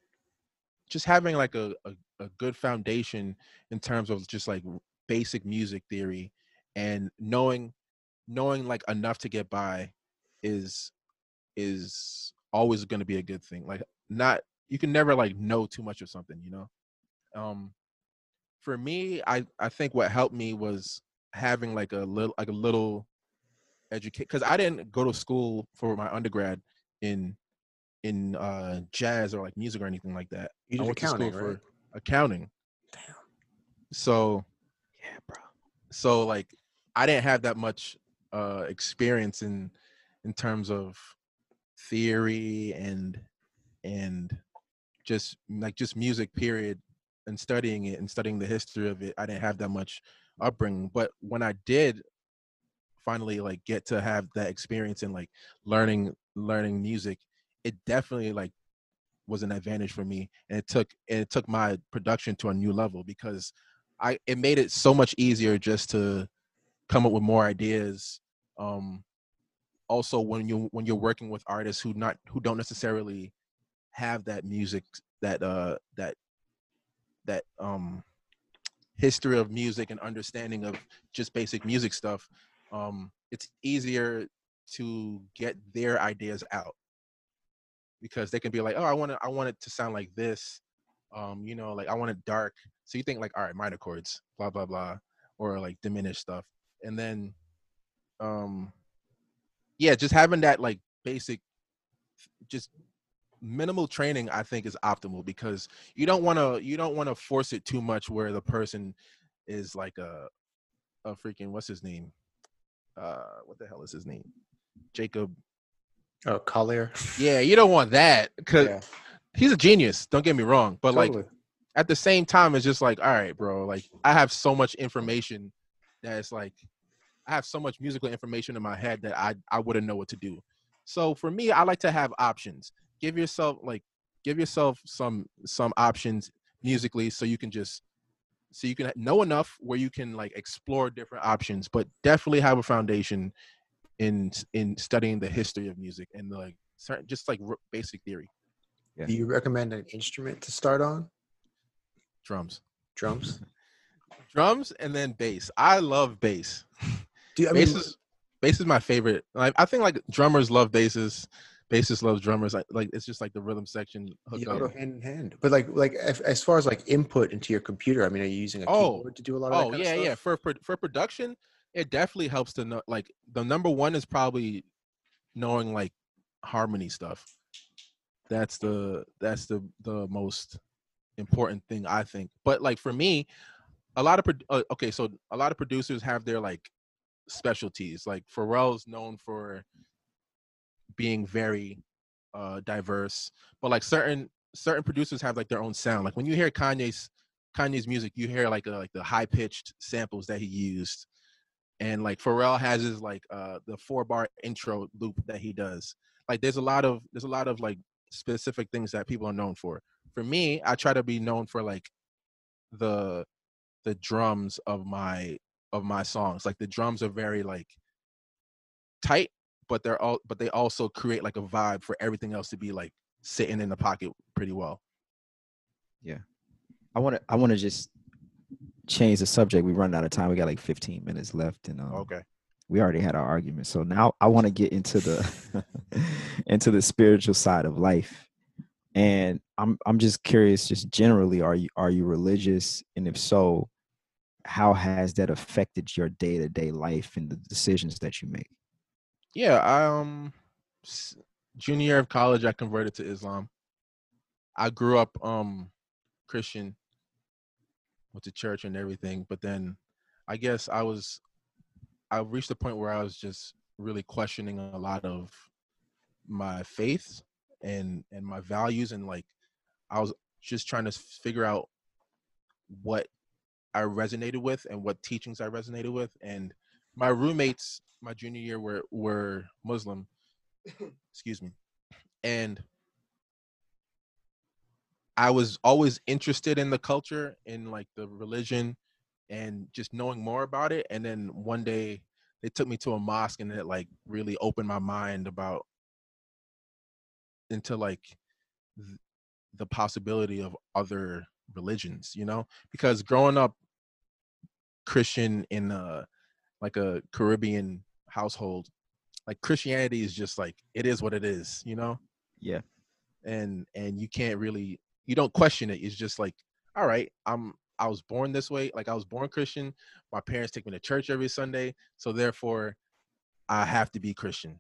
just having like a, a, a good foundation in terms of just like basic music theory and knowing knowing like enough to get by is is always going to be a good thing like not you can never like know too much of something you know um for me i i think what helped me was having like a little like a little educate because I didn't go to school for my undergrad in in uh jazz or like music or anything like that. You did went to school accounting, right? for accounting. Damn. So Yeah, bro. so like I didn't have that much uh experience in in terms of theory and and just like just music period and studying it and studying the history of it. I didn't have that much upbringing, but when I did finally like get to have that experience and like learning learning music it definitely like was an advantage for me and it took it took my production to a new level because i it made it so much easier just to come up with more ideas um also when you when you're working with artists who not who don't necessarily have that music that uh that that um history of music and understanding of just basic music stuff um it's easier to get their ideas out because they can be like oh i want to i want it to sound like this um you know like i want it dark. So you think like all right minor chords blah blah blah or like diminished stuff and then um yeah just having that like basic just minimal training i think is optimal because you don't want to you don't want to force it too much where the person is like a a freaking what's his name? Uh what the hell is his name? Jacob Oh, Collier. yeah you don't want that because Yeah, he's a genius don't get me wrong but like at the same time it's just like all right bro like i have so much information that it's like i have so much musical information in my head that i i wouldn't know what to do. So for me i like to have options. Give yourself like give yourself some some options musically so you can just so you can know enough where you can like explore different options but definitely have a foundation in in studying the history of music and like certain just like r- basic theory Yeah. Do you recommend an instrument to start on? drums Drums. *laughs* drums and then bass i love bass *laughs* Do you, I mean, bass is bass is my favorite. Like I think like drummers love basses, bassists love drummers. Like, like it's just like the rhythm section hook you up. go hand in hand. But like, like if, as far as like input into your computer, I mean, are you using a Oh. keyboard to do a lot of that Oh kind yeah, of yeah. stuff? For for production, it definitely helps to know. Like the number one is probably knowing like harmony stuff. That's the that's the the most important thing I think. But like for me, a lot of pro- uh, okay, so a lot of producers have their like specialties. Like Pharrell's known for being very uh diverse, but like certain certain producers have like their own sound. Like when you hear Kanye's Kanye's music, you hear like uh, like the high pitched samples that he used, and like Pharrell has his like uh the four bar intro loop that he does. Like there's a lot of there's a lot of like specific things that people are known for. For me, I try to be known for like the the drums of my of my songs. Like the drums are very like tight, but they're all but they also create like a vibe for everything else to be like sitting in the pocket pretty well. Yeah. I want to I want to just change the subject. We run out of time. We got like 15 minutes left, and um, Okay. we already had our argument. So now I want to get into the *laughs* into the spiritual side of life. And I'm I'm just curious, just generally, are you are you religious? And if so, how has that affected your day to day life and the decisions that you make? Yeah, I um junior year of college I converted to Islam. I grew up um Christian, went to church and everything, but then I guess I was I reached a point where I was just really questioning a lot of my faith and and my values and like I was just trying to figure out what I resonated with and what teachings I resonated with and my roommates my junior year were were Muslim. *coughs* excuse me. And I was always interested in the culture, in like the religion, and just knowing more about it. And then one day they took me to a mosque, and it like really opened my mind about into like th- the possibility of other religions. You know, because growing up Christian in a like a Caribbean household, like Christianity is just like it is what it is. You know Yeah. and and you can't really you don't question it it's just like all right i'm i was born this way like i was born christian my parents take me to church every sunday so therefore i have to be christian.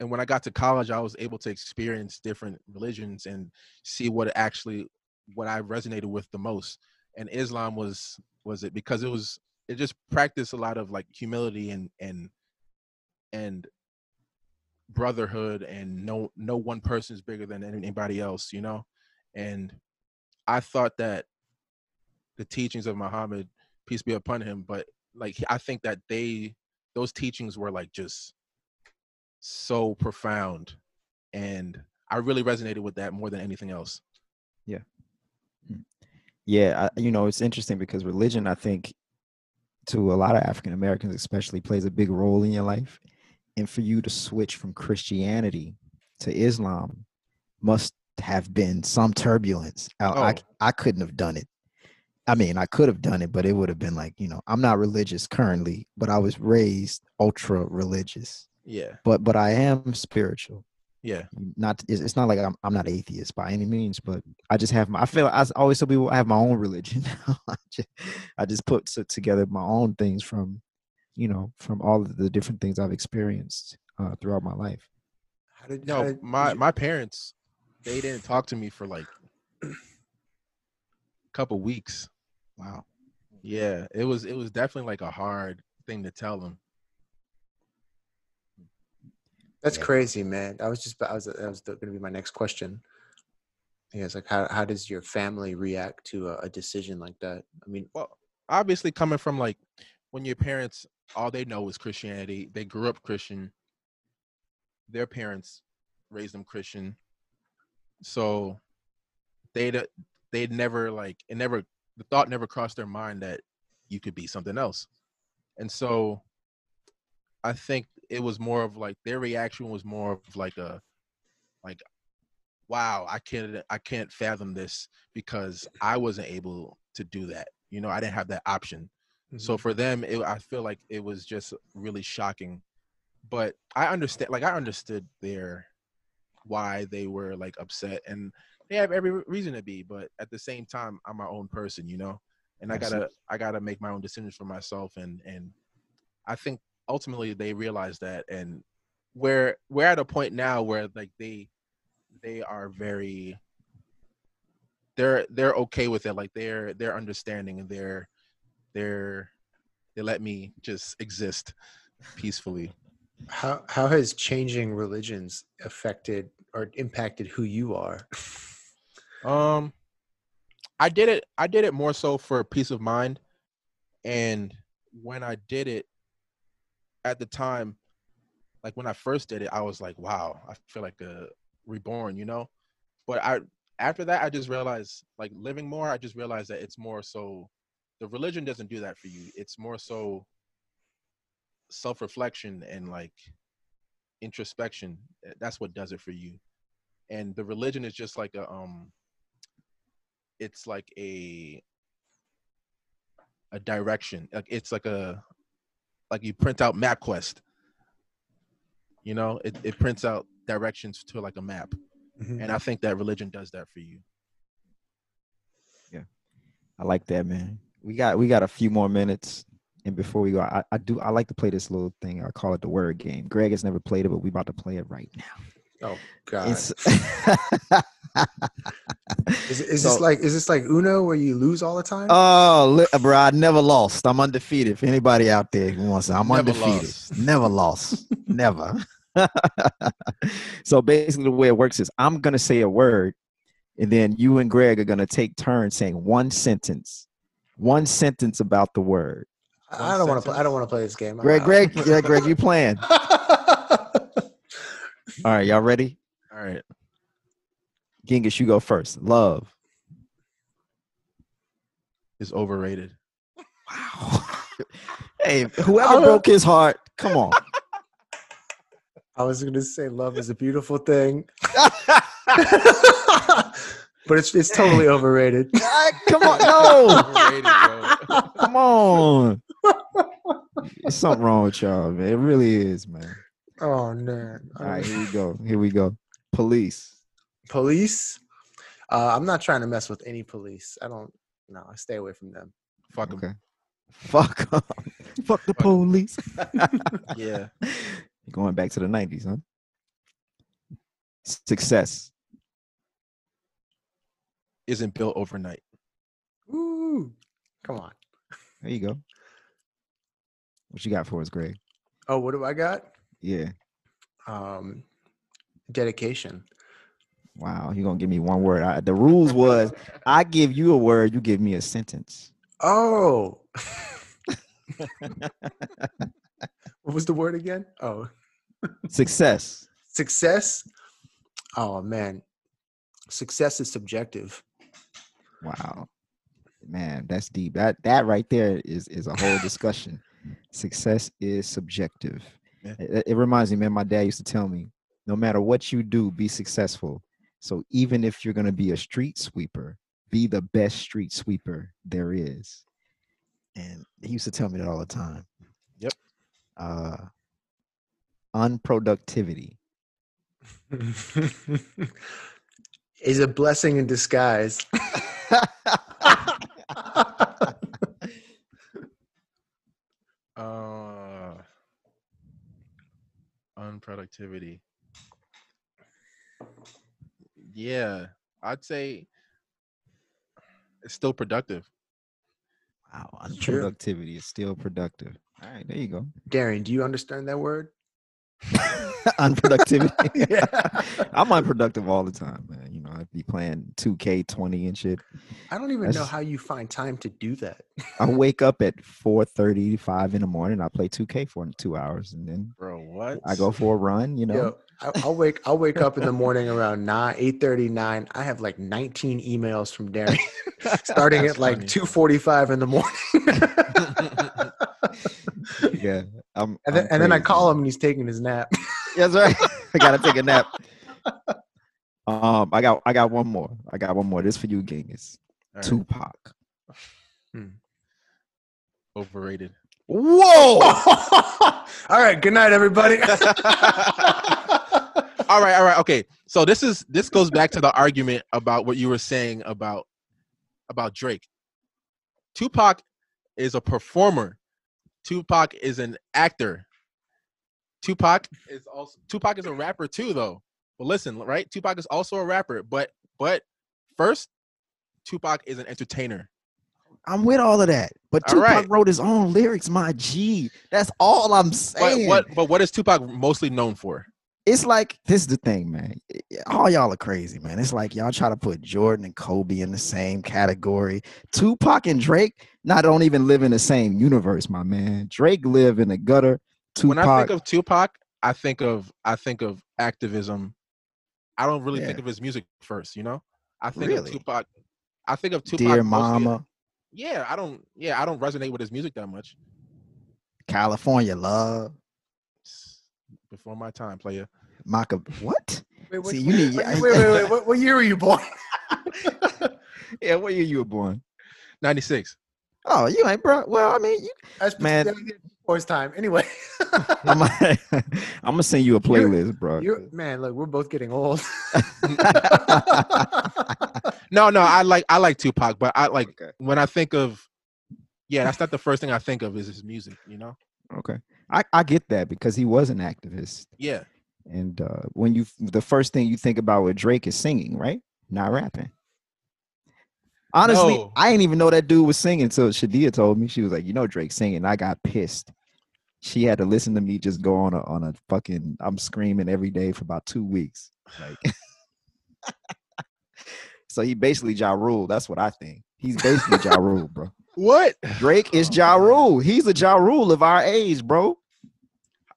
And when i got to college i was able to experience different religions and see what actually what i resonated with the most. And islam was was it because it was it just practiced a lot of like humility and and and brotherhood and no no one person is bigger than anybody else you know and i thought that the teachings of muhammad peace be upon him but like i think that they those teachings were like just so profound. And i really resonated with that more than anything else. Hmm. Yeah, I, you know, it's interesting because religion, I think, to a lot of African Americans, especially, plays a big role in your life. And for you to switch from Christianity to Islam must have been some turbulence. I, I, Oh. I couldn't have done it. I mean, I could have done it, but it would have been like, you know, I'm not religious currently, but I was raised ultra religious. yeah But but I am spiritual yeah not it's, it's not like I'm, I'm not atheist by any means but i just have my i feel I always tell people i have my own religion *laughs* I, just, I just put together my own things from you know from all of the different things i've experienced uh, throughout my life How did, how no did- my my parents they didn't talk to me for like a *clears throat* couple weeks wow yeah it was it was definitely like a hard thing to tell them That's Yeah. crazy, man. I was just I was that was going to be my next question. Yeah, it's like how how does your family react to a, a decision like that? I mean, well obviously coming from like when your parents all they know is christianity they grew up christian their parents raised them christian so they'd uh, they'd never like it never the thought never crossed their mind that you could be something else. And so i think it was more of like their reaction was more of like a like wow i can't i can't fathom this because i wasn't able to do that. You know i didn't have that option. So mm-hmm. for them it, i feel like it was just really shocking. But i understand like i understood their why they were like upset and they have every reason to be but at the same time i'm my own person you know? And i gotta i gotta make my own decisions for myself and and i think ultimately they realize that and we're we're at a point now where like they they are very they're they're okay with it like they're they're understanding and they're they're they let me just exist peacefully. How how has changing religions affected or impacted who you are? um i did it i did it more so for peace of mind. And when i did it at the time like when i first did it i was like wow i feel like a reborn you know? But i after that i just realized like living more i just realized that it's more so the religion doesn't do that for you. It's more so self-reflection and like introspection Eh, that's what does it for you. And the religion is just like a um it's like a a direction. Like it's like a like you print out mapquest. You know it, it prints out directions to like a map. And i think that religion does that for you. Yeah. i like that man. We got we got a few more minutes and before we go i, I do i like to play this little thing i call it the word game greg has never played it but we about to play it right now Oh God, *laughs* is, is So- this like is this like Uno where you lose all the time? Oh, bro, I never lost. I'm undefeated. If anybody out there who wants to, I'm Never undefeated. lost. Never lost. never. *laughs* so basically, the way it works is I'm gonna say a word, and then you and Greg are gonna take turns saying one sentence, one sentence about the word. I I don't want to. I don't want to play this game. Greg. Greg, yeah, Greg, you playing? *laughs* All right, y'all ready? all right Gengis, you go first. Love. is overrated Wow. *laughs* hey, whoever broke his heart, come on. *laughs* I was gonna say love is a beautiful thing, but it's it's totally overrated. Come on, no. overrated bro Come on. There's something wrong with y'all, man. It really is, man. Oh man. All right, here we go. Here we go. Police. Police. Uh, I'm not trying to mess with any police. I don't. No, I stay away from them. fuck 'em. Okay. Fuck 'em. Fuck the police. *laughs* *laughs* yeah You're going back to the 90s, huh? Success. isn't built overnight Ooh, come on. There you go. What you got for us, Greg? Oh, what do I got? Yeah. Um, dedication. Wow. You're going to give me one word. I, the rules was I give you a word, you give me a sentence. Oh. *laughs* *laughs* What was the word again? Oh, *laughs* Success. success. Oh man, success is subjective. Wow. Man, that's deep. That that right there is is a whole discussion. Success is subjective. Yeah. It, it reminds me, man, my dad used to tell me, no matter what you do, be successful. So even if you're gonna be a street sweeper, be the best street sweeper there is. And he used to tell me that all the time. Yep. Uh unproductivity. *laughs* is a blessing in disguise. *laughs* *laughs* Uh, unproductivity. Yeah, I'd say it's still productive. Wow, It's true. unproductivity is still productive. All right, there you go. Darren, do you understand that word? *laughs* unproductivity. *laughs* Yeah. *laughs* I'm unproductive all the time, man. You know, I'd be playing 2K20 and shit. I don't even know how you find time to do that. I *laughs* wake up at 4:30, 5 in the morning. I play 2K for two hours, and then Bro, what? I go for a run. You know, Yo, I, I'll wake I'll wake up in the morning *laughs* around nine eight thirty nine. I have like nineteen emails from Darren, *laughs* starting That's at like two forty five in the morning. yeah. I'm, and then, I'm and then I call him and he's taking his nap. That's right. I gotta take a nap. Um, I got I got one more. I got one more. This for you, Gengis. Right, Tupac. overrated. Whoa! *laughs* All right, good night, everybody. *laughs* *laughs* all right, all right, okay. So this is this goes back to the argument about what you were saying about about Drake. Tupac is a performer. Tupac is an actor. Tupac is also Tupac is a rapper too, though. But listen, right? Tupac is also a rapper, but but first, Tupac is an entertainer. I'm with all of that. But Tupac right. wrote his own lyrics, my G. That's all I'm But saying. what but what is Tupac mostly known for? It's like this is the thing, man. All y'all are crazy, man. It's like y'all try to put Jordan and Kobe in the same category. Tupac and Drake not don't even live in the same universe, my man. Drake live in the gutter. Tupac, when I think of Tupac, I think of I think of activism. I don't really think of his music first, you know. I think Really? of Tupac. I think of Tupac. Dear mostly- Mama, Yeah, I don't. Yeah, I don't resonate with his music that much. California Love, Before my time, player. Maka. What? wait, See, you need- wait, wait, wait, wait, *laughs* What, what year were you born? *laughs* Yeah, what year you were born? Ninety six. Oh, you ain't bro. Well, I mean, you, That's Man. Before his time. Anyway, I'm, *laughs* I'm gonna send you a You're- playlist, bro. you man, look, we're both getting old. *laughs* *laughs* No, no, I like I like Tupac, but I like okay. when I think of. Yeah, that's not the first thing I think of is his music. You know. Okay. I, I get that because he was an activist. Yeah. And uh, when you the first thing you think about with Drake is singing, right? Not rapping. Honestly, No. I didn't even know that dude was singing until Shadia told me. She was like, "You know, Drake singing." I got pissed. She had to listen to me just go on a on a fucking. I'm screaming every day for about two weeks. Like, *laughs* so he basically Ja Rule. That's what I think. He's basically Ja Rule, bro. What? Drake is Ja Rule. He's a Ja Rule of our age, bro.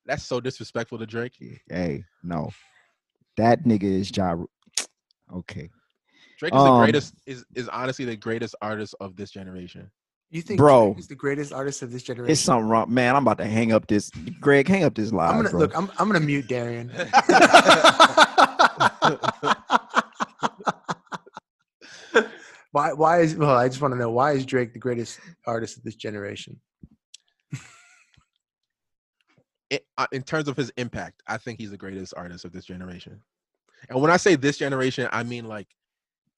That's so disrespectful to Drake. Hey, no, that nigga is Ja. Rule. Okay, Drake is the Um, greatest. Is is honestly the greatest artist of this generation. You think Bro. Drake is the greatest artist of this generation? it's something wrong, man. I'm about to hang up this. Greg, hang up this live, I'm gonna bro. look. I'm, I'm gonna mute Darian. *laughs* *laughs* why? Why is? Well, I just want to know why is Drake the greatest artist of this generation? it, uh, in terms of his impact, I think he's the greatest artist of this generation. And when I say this generation, I mean like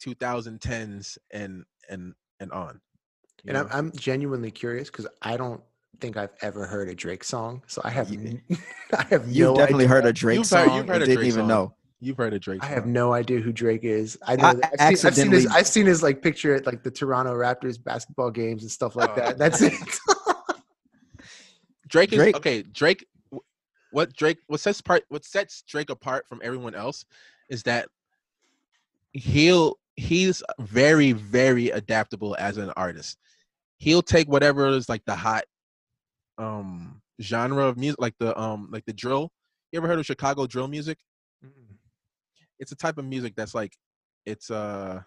2010s and and and on. You And I'm. I'm genuinely curious because I don't think I've ever heard a Drake song, so I have You- n- *laughs* I have You've no definitely idea. heard a Drake You've heard- song you've heard a didn't Drake even song. know. You've heard of Drake. I have no idea who Drake is. I know. I that- I've, seen, I've seen his. I've seen his like picture at like the Toronto Raptors basketball games and stuff like Oh. that. That's oh. it. *laughs* Drake is Drake- okay. Drake, what Drake, what sets part, what sets Drake apart from everyone else, is that he'll he's very very adaptable as an artist. He'll take whatever is like the hot, um, genre of music, like the um like the drill. You ever heard of Chicago drill music? Mm-mm. It's a type of music that's like it's uh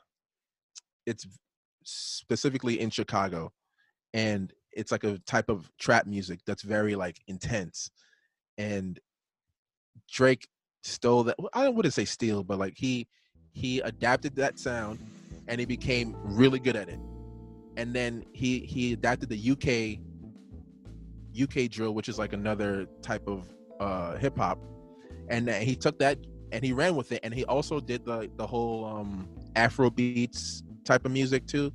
it's specifically in Chicago, and it's like a type of trap music that's very like intense, and Drake stole that. I wouldn't say steal, but like he he adapted that sound, and he became really good at it. And then he he adapted the UK UK drill, which is like another type of uh, hip hop, and he took that and he ran with it. And he also did the the whole um, Afro beats type of music too,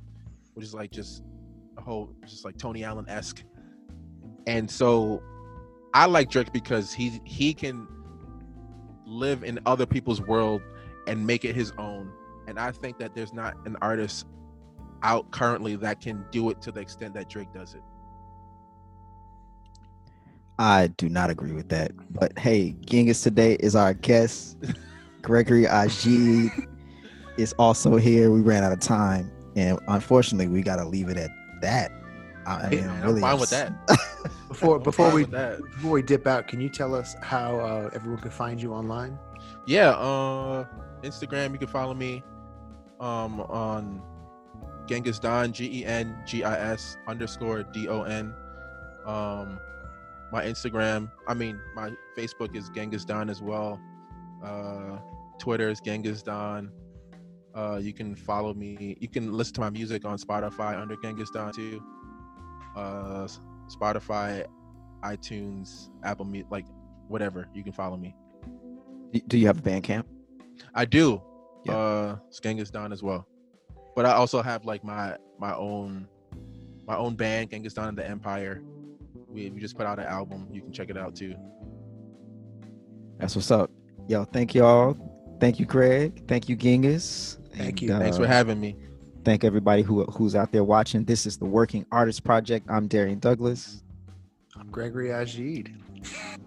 which is like just a whole just like Tony Allen esque. And so I like Drake because he he can live in other people's world and make it his own. And I think that there's not an artist out currently that can do it to the extent that Drake does it. I do not agree with that. But hey, Gengis today is our guest. *laughs* Gregory Agid is also here. We ran out of time, and unfortunately, we got to leave it at that. I Hey, mean, man, really, I'm fine with that. *laughs* Before before we with that. before we dip out, can you tell us how uh, everyone can find you online? Yeah, uh Instagram, you can follow me um on Gengis Don, G E N G I S underscore D O N. Um my Instagram, I mean my Facebook is Gengis Don as well. Uh Twitter is Gengis Don. Uh you can follow me. You can listen to my music on Spotify under Gengis Don too. Uh Spotify, iTunes, Apple Music, like whatever. You can follow me. Do you have a Bandcamp? I do. Yeah. Uh Gengis Don as well. But I also have like my my own my own band, Gengis Don and the Empire. We, we just put out an album. You can check it out too. That's what's up. Yo, thank y'all. Thank you, Craig. Thank you, Gengis. Thank And, you. Thanks for uh, having me. Thank everybody who who's out there watching. This is the Working Artist Project. I'm Darian Douglas, I'm Gregory Agid.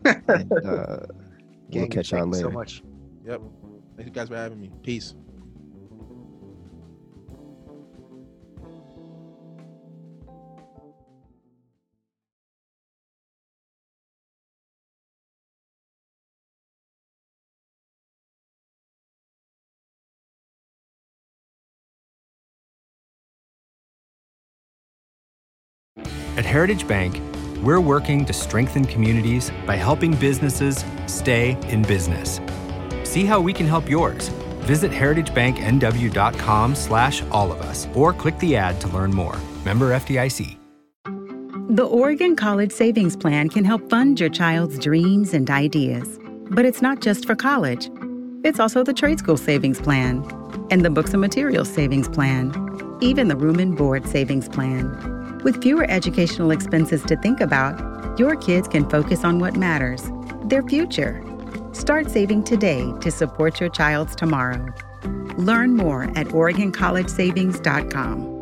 and uh, *laughs* we'll catch y'all thank you later. so much. Yep. Thank you guys for having me. Peace. At Heritage Bank, we're working to strengthen communities by helping businesses stay in business. See how we can help yours. Visit heritagebanknw.com slash all of us or click the ad to learn more. Member FDIC. The Oregon College Savings Plan can help fund your child's dreams and ideas. But it's not just for college. It's also the Trade School Savings Plan and the Books and Materials Savings Plan, even the Room and Board Savings Plan. With fewer educational expenses to think about, your kids can focus on what matters their future. Start saving today to support your child's tomorrow. Learn more at OregonCollegeSavings.com.